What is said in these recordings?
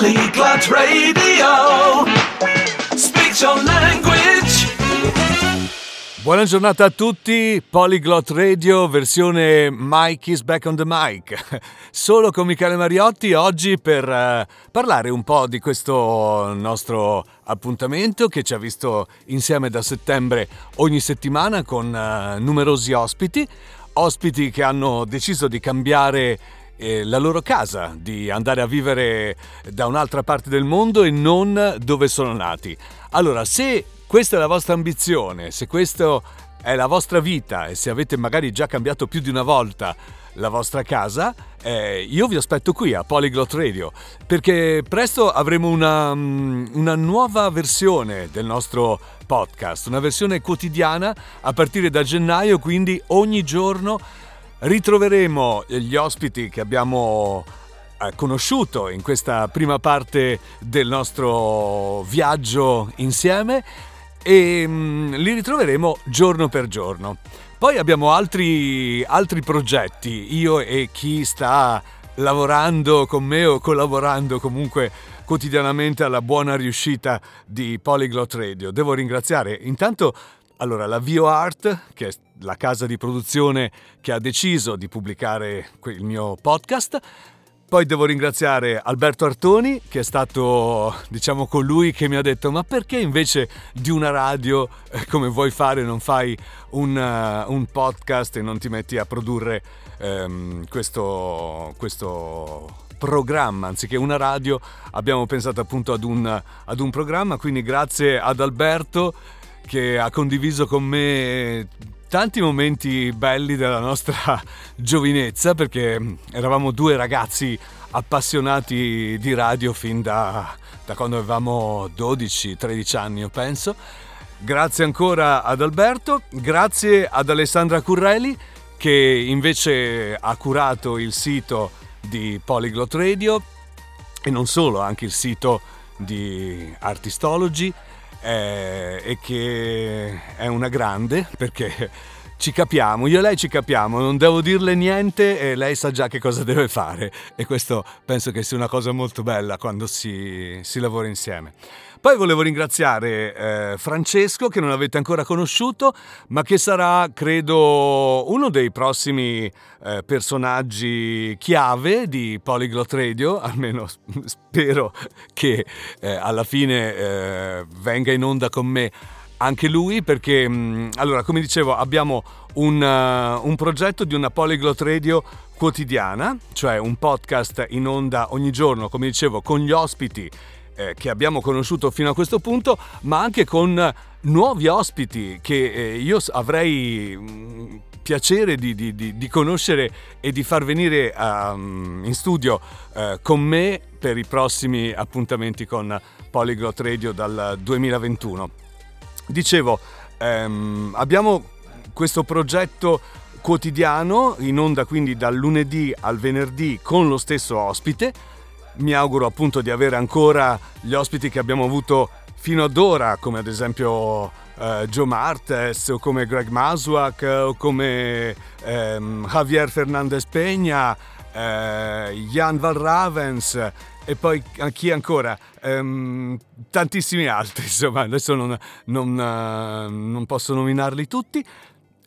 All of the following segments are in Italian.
Polyglot Radio. Speak your language. Buona giornata a tutti, Polyglot Radio, versione Mike is back on the mic. Solo con Michele Mariotti oggi per eh, parlare un po' di questo nostro appuntamento che ci ha visto insieme da settembre ogni settimana con eh, numerosi ospiti, ospiti che hanno deciso di cambiare eh, la loro casa, di andare a vivere da un'altra parte del mondo e non dove sono nati. Allora, se questa è la vostra ambizione, se questa è la vostra vita e se avete magari già cambiato più di una volta la vostra casa, eh, io vi aspetto qui a Polyglot Radio perché presto avremo una, mm, una nuova versione del nostro podcast, una versione quotidiana a partire da gennaio, quindi ogni giorno ritroveremo gli ospiti che abbiamo eh, conosciuto in questa prima parte del nostro viaggio insieme e mm, li ritroveremo giorno per giorno. Poi abbiamo altri, altri progetti, io e chi sta lavorando con me o collaborando comunque quotidianamente alla buona riuscita di Polyglot Radio. Devo ringraziare intanto allora, la VioArt, che è la casa di produzione che ha deciso di pubblicare il mio podcast, poi devo ringraziare Alberto Artoni, che è stato, diciamo, colui che mi ha detto: Ma perché invece di una radio eh, come vuoi fare, non fai un, uh, un, podcast e non ti metti a produrre um, questo, questo programma, anziché una radio, abbiamo pensato appunto ad un, ad un programma. Quindi grazie ad Alberto che ha condiviso con me tanti momenti belli della nostra giovinezza perché eravamo due ragazzi appassionati di radio fin da, da quando avevamo 12-13 anni, io penso. Grazie ancora ad Alberto, grazie ad Alessandra Currelli che invece ha curato il sito di Polyglot Radio e non solo, anche il sito di Artistology eh, e che è una grande perché ci capiamo, io e lei ci capiamo, non devo dirle niente e lei sa già che cosa deve fare e questo penso che sia una cosa molto bella quando si, si lavora insieme. Poi volevo ringraziare eh, Francesco che non avete ancora conosciuto, ma che sarà, credo, uno dei prossimi eh, personaggi chiave di Polyglot Radio, almeno spero che eh, alla fine eh, venga in onda con me anche lui perché, mm, allora, come dicevo, abbiamo un, uh, un progetto di una Polyglot Radio quotidiana, cioè un podcast in onda ogni giorno, come dicevo, con gli ospiti eh, che abbiamo conosciuto fino a questo punto, ma anche con nuovi ospiti che eh, io avrei mm, piacere di, di, di, di, conoscere e di far venire um, in studio uh, con me per i prossimi appuntamenti con Polyglot Radio dal 2021. Dicevo, ehm, abbiamo questo progetto quotidiano in onda quindi dal lunedì al venerdì con lo stesso ospite. Mi auguro appunto di avere ancora gli ospiti che abbiamo avuto fino ad ora, come ad esempio eh, Joe Martes o come Greg Maswak o come ehm, Javier Fernandez Peña, eh, Jan Van Ravens e poi chi ancora? Um, tantissimi altri, insomma, adesso non, non, uh, non posso nominarli tutti.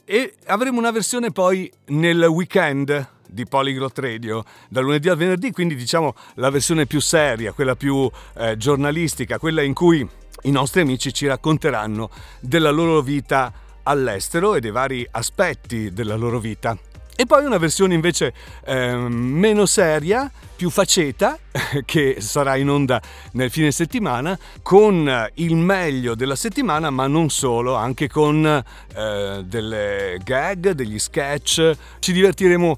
E avremo una versione poi nel weekend di Polyglot Radio da lunedì al venerdì, quindi diciamo la versione più seria, quella più eh, giornalistica, quella in cui i nostri amici ci racconteranno della loro vita all'estero e dei vari aspetti della loro vita. E poi una versione invece eh, meno seria, più faceta, che sarà in onda nel fine settimana, con il meglio della settimana, ma non solo, anche con eh, delle gag, degli sketch. Ci divertiremo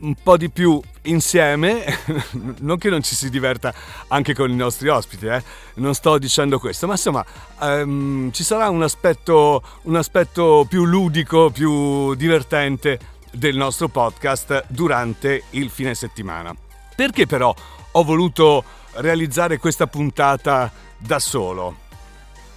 un po' di più insieme, non che non ci si diverta anche con i nostri ospiti, eh? non sto dicendo questo, ma insomma um, ci sarà un aspetto, un aspetto più ludico, più divertente del nostro podcast durante il fine settimana. Perché però ho voluto realizzare questa puntata da solo?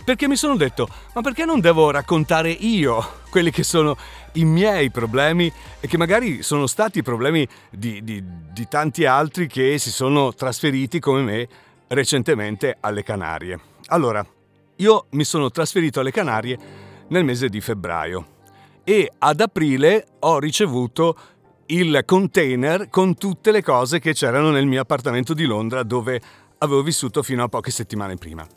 Perché mi sono detto, ma perché non devo raccontare io quelli che sono i miei problemi e che magari sono stati i problemi di, di, di tanti altri che si sono trasferiti come me recentemente alle Canarie. Allora, io mi sono trasferito alle Canarie nel mese di febbraio e ad aprile ho ricevuto il container con tutte le cose che c'erano nel mio appartamento di Londra dove avevo vissuto fino a poche settimane prima.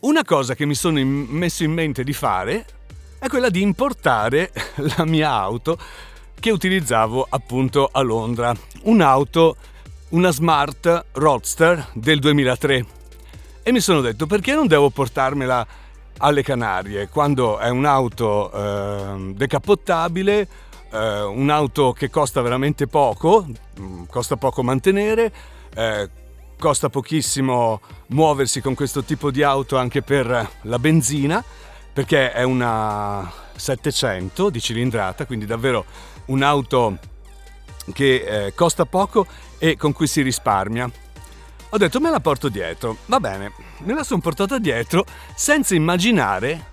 Una cosa che mi sono messo in mente di fare è quella di importare la mia auto che utilizzavo appunto a Londra. Un'auto, una Smart Roadster del 2003. E mi sono detto perché non devo portarmela alle Canarie quando è un'auto eh, decappottabile, eh, un'auto che costa veramente poco, mm, costa poco mantenere, eh, costa pochissimo muoversi con questo tipo di auto anche per la benzina perché è una 700 di cilindrata, quindi davvero un'auto che eh, costa poco e con cui si risparmia. Ho detto me la porto dietro, va bene, me la sono portata dietro senza immaginare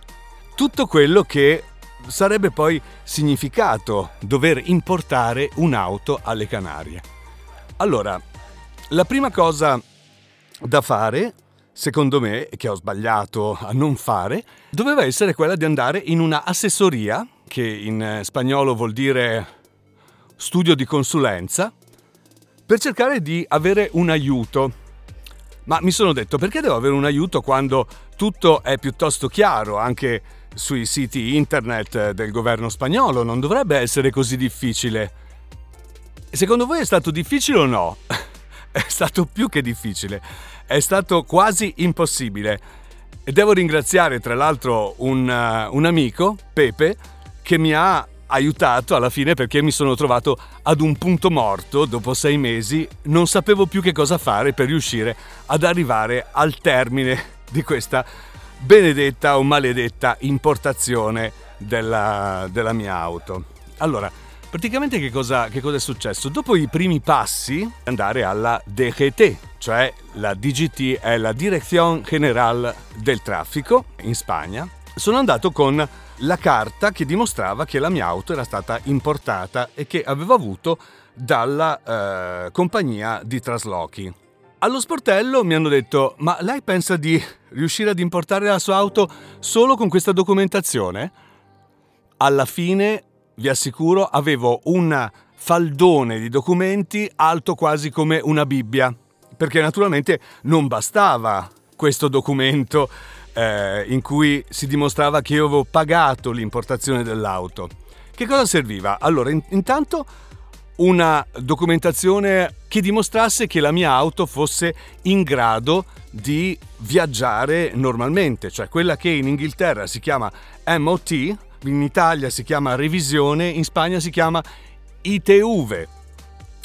tutto quello che sarebbe poi significato dover importare un'auto alle Canarie. Allora, la prima cosa da fare, secondo me, che ho sbagliato a non fare, doveva essere quella di andare in una assessoria, che in spagnolo vuol dire studio di consulenza, per cercare di avere un aiuto. Ma mi sono detto perché devo avere un aiuto quando tutto è piuttosto chiaro anche sui siti internet del governo spagnolo? Non dovrebbe essere così difficile. Secondo voi è stato difficile o no? è stato più che difficile, è stato quasi impossibile. E devo ringraziare tra l'altro un, uh, un amico, Pepe, che mi ha aiutato alla fine perché mi sono trovato ad un punto morto dopo sei mesi, non sapevo più che cosa fare per riuscire ad arrivare al termine di questa benedetta o maledetta importazione della, della mia auto. Allora, Praticamente che cosa, che cosa, è successo? Dopo i primi passi, andare alla DGT, cioè la DGT è la Dirección General del Traffico in Spagna, sono andato con la carta che dimostrava che la mia auto era stata importata e che avevo avuto dalla eh, compagnia di traslochi. Allo sportello mi hanno detto: Ma lei pensa di riuscire ad importare la sua auto solo con questa documentazione? Alla fine vi assicuro, avevo un faldone di documenti alto quasi come una Bibbia, perché naturalmente non bastava questo documento eh, in cui si dimostrava che io avevo pagato l'importazione dell'auto. Che cosa serviva? Allora, in, intanto una documentazione che dimostrasse che la mia auto fosse in grado di viaggiare normalmente, cioè quella che in Inghilterra si chiama MOT, in Italia si chiama revisione, in Spagna si chiama ITV.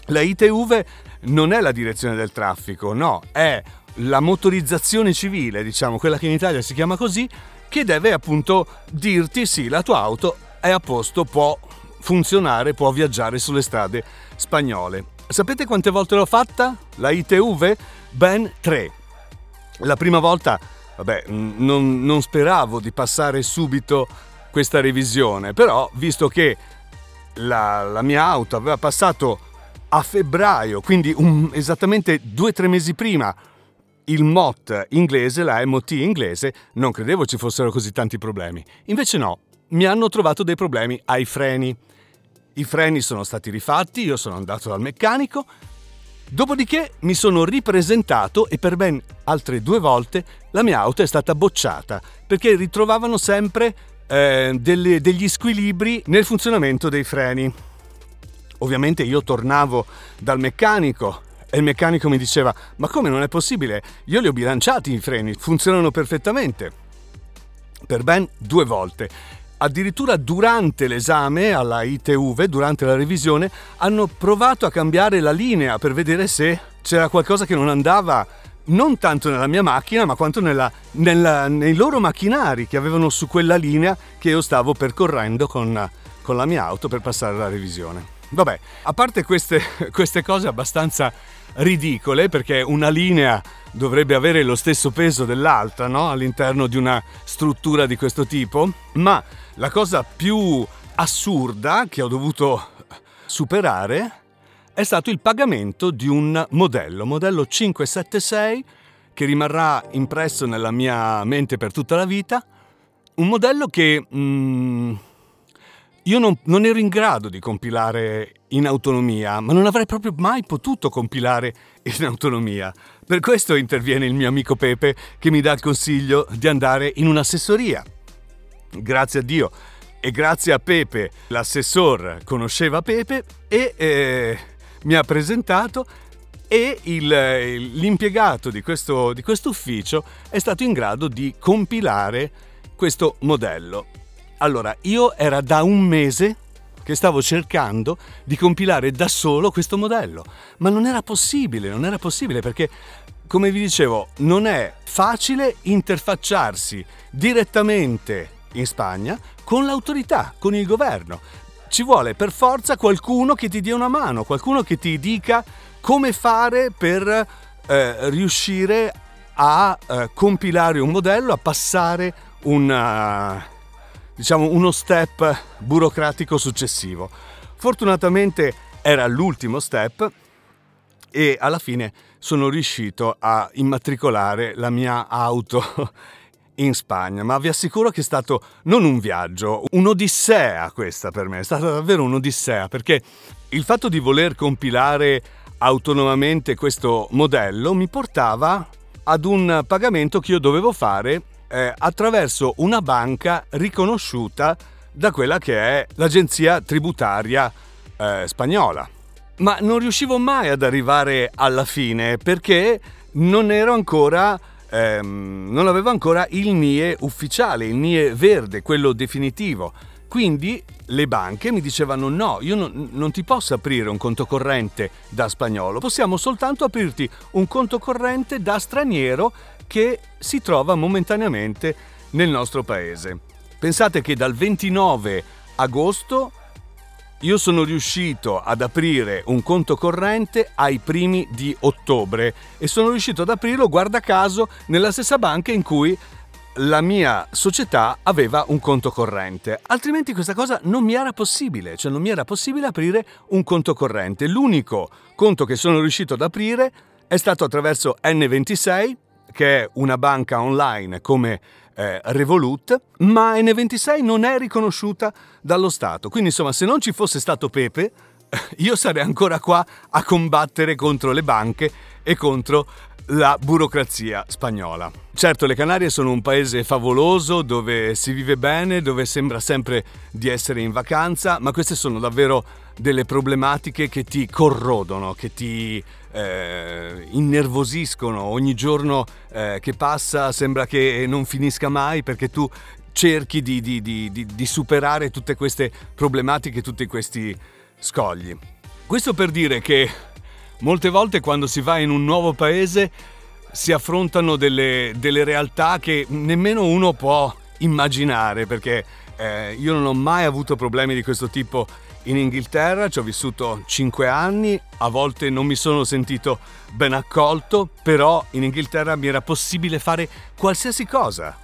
La ITV non è la direzione del traffico, no, è la motorizzazione civile, diciamo, quella che in Italia si chiama così, che deve appunto dirti sì, la tua auto è a posto, può funzionare, può viaggiare sulle strade spagnole. Sapete quante volte l'ho fatta? La ITV? Ben tre. La prima volta, vabbè, non, non speravo di passare subito questa revisione, però visto che la, la mia auto aveva passato a febbraio, quindi un, esattamente due o tre mesi prima, il MOT inglese, la MOT inglese, non credevo ci fossero così tanti problemi. Invece no, mi hanno trovato dei problemi ai freni. I freni sono stati rifatti, io sono andato dal meccanico, dopodiché mi sono ripresentato e per ben altre due volte la mia auto è stata bocciata perché ritrovavano sempre eh, delle, degli squilibri nel funzionamento dei freni. Ovviamente io tornavo dal meccanico e il meccanico mi diceva ma come non è possibile? Io li ho bilanciati i freni, funzionano perfettamente. Per ben due volte. Addirittura durante l'esame alla ITV, durante la revisione, hanno provato a cambiare la linea per vedere se c'era qualcosa che non andava non tanto nella mia macchina, ma quanto nella, nella, nei loro macchinari che avevano su quella linea che io stavo percorrendo con, con la mia auto per passare la revisione. Vabbè, a parte queste, queste cose abbastanza ridicole, perché una linea dovrebbe avere lo stesso peso dell'altra no? all'interno di una struttura di questo tipo, ma la cosa più assurda che ho dovuto superare è stato il pagamento di un modello, modello 576 che rimarrà impresso nella mia mente per tutta la vita, un modello che mm, io non, non, ero in grado di compilare in autonomia, ma non avrei proprio mai potuto compilare in autonomia. Per questo interviene il mio amico Pepe che mi dà il consiglio di andare in un'assessoria. Grazie a Dio e grazie a Pepe l'assessor conosceva Pepe e eh, mi ha presentato e il, l'impiegato di questo, ufficio è stato in grado di compilare questo modello. Allora, io era da un mese che stavo cercando di compilare da solo questo modello, ma non era possibile, non era possibile perché, come vi dicevo, non è facile interfacciarsi direttamente in Spagna con l'autorità, con il governo. Ci vuole per forza qualcuno che ti dia una mano, qualcuno che ti dica come fare per eh, riuscire a eh, compilare un modello, a passare una, diciamo, uno step burocratico successivo. Fortunatamente era l'ultimo step e alla fine sono riuscito a immatricolare la mia auto in Spagna, ma vi assicuro che è stato non un viaggio, un'odissea questa per me, è stata davvero un'odissea perché il fatto di voler compilare autonomamente questo modello mi portava ad un pagamento che io dovevo fare eh, attraverso una banca riconosciuta da quella che è l'agenzia tributaria eh, spagnola. Ma non riuscivo mai ad arrivare alla fine perché non ero ancora ehm, non avevo ancora il NIE ufficiale, il NIE verde, quello definitivo. Quindi le banche mi dicevano no, io non, non, ti posso aprire un conto corrente da spagnolo, possiamo soltanto aprirti un conto corrente da straniero che si trova momentaneamente nel nostro paese. Pensate che dal 29 agosto io sono riuscito ad aprire un conto corrente ai primi di ottobre e sono riuscito ad aprirlo, guarda caso, nella stessa banca in cui la mia società aveva un conto corrente. Altrimenti questa cosa non mi era possibile, cioè non mi era possibile aprire un conto corrente. L'unico conto che sono riuscito ad aprire è stato attraverso N26, che è una banca online come eh, Revolut, ma N26 non è riconosciuta dallo Stato. Quindi insomma, se non ci fosse stato Pepe, io sarei ancora qua a combattere contro le banche e contro la burocrazia spagnola. Certo, le Canarie sono un paese favoloso dove si vive bene, dove sembra sempre di essere in vacanza, ma queste sono davvero delle problematiche che ti corrodono, che ti eh, innervosiscono. Ogni giorno eh, che passa sembra che non finisca mai perché tu cerchi di, di, di, di superare tutte queste problematiche, tutti questi scogli. Questo per dire che molte volte quando si va in un nuovo paese si affrontano delle, delle realtà che nemmeno uno può immaginare perché eh, io non ho mai avuto problemi di questo tipo in Inghilterra, ci ho vissuto 5 anni, a volte non mi sono sentito ben accolto, però in Inghilterra mi era possibile fare qualsiasi cosa.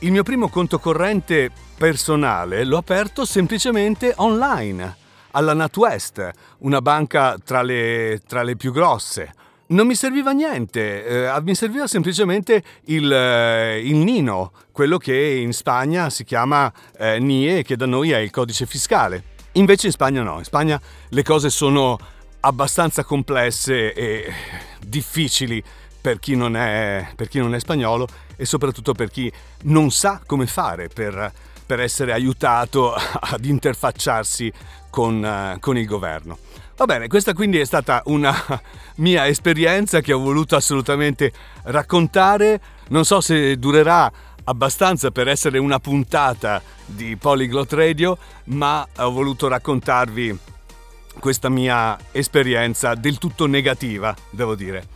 Il mio primo conto corrente personale l'ho aperto semplicemente online, alla NatWest, una banca tra le, tra le più grosse. Non mi serviva niente, eh, mi serviva semplicemente il, eh, il, Nino, quello che in Spagna si chiama eh, NIE, che da noi è il codice fiscale. Invece in Spagna no, in Spagna le cose sono abbastanza complesse e difficili per chi non è, per chi non è spagnolo e soprattutto per chi non sa come fare per, per essere aiutato ad interfacciarsi con, uh, con il governo. Va bene, questa quindi è stata una mia esperienza che ho voluto assolutamente raccontare. Non so se durerà abbastanza per essere una puntata di Polyglot Radio, ma ho voluto raccontarvi questa mia esperienza del tutto negativa, devo dire.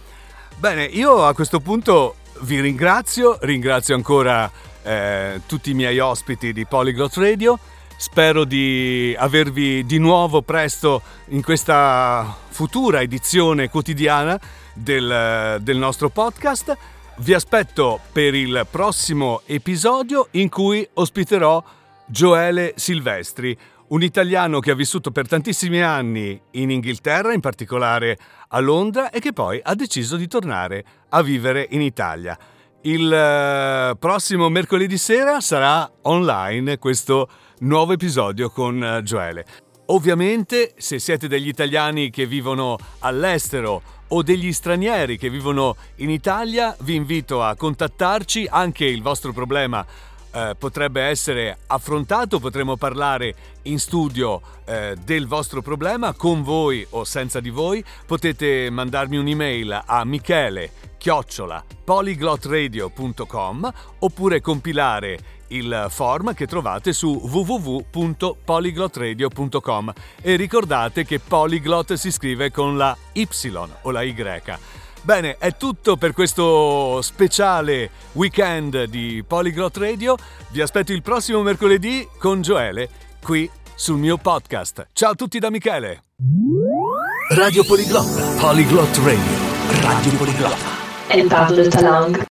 Bene, io a questo punto vi ringrazio, ringrazio ancora eh, tutti i miei ospiti di Polyglot Radio. Spero di avervi di nuovo presto in questa futura edizione quotidiana del, del nostro podcast. Vi aspetto per il prossimo episodio in cui ospiterò Gioele Silvestri, un italiano che ha vissuto per tantissimi anni in Inghilterra, in particolare a Londra, e che poi ha deciso di tornare a vivere in Italia. Il uh, prossimo mercoledì sera sarà online questo nuovo episodio con uh, Joele. Ovviamente, se siete degli italiani che vivono all'estero o degli stranieri che vivono in Italia, vi invito a contattarci, anche il vostro problema eh, potrebbe essere affrontato, potremo parlare in studio eh, del vostro problema con voi o senza di voi. Potete mandarmi un'email a michele chiocciola polyglotradio.com oppure compilare il form che trovate su www.polyglotradio.com e ricordate che Polyglot si scrive con la Y o la Y. Bene, è tutto per questo speciale weekend di Polyglot Radio. Vi aspetto il prossimo mercoledì con Joele qui sul mio podcast. Ciao a tutti da Michele. Radio Poliglotta, Polyglot Radio, Radio Poliglotta. El Pablo Talang.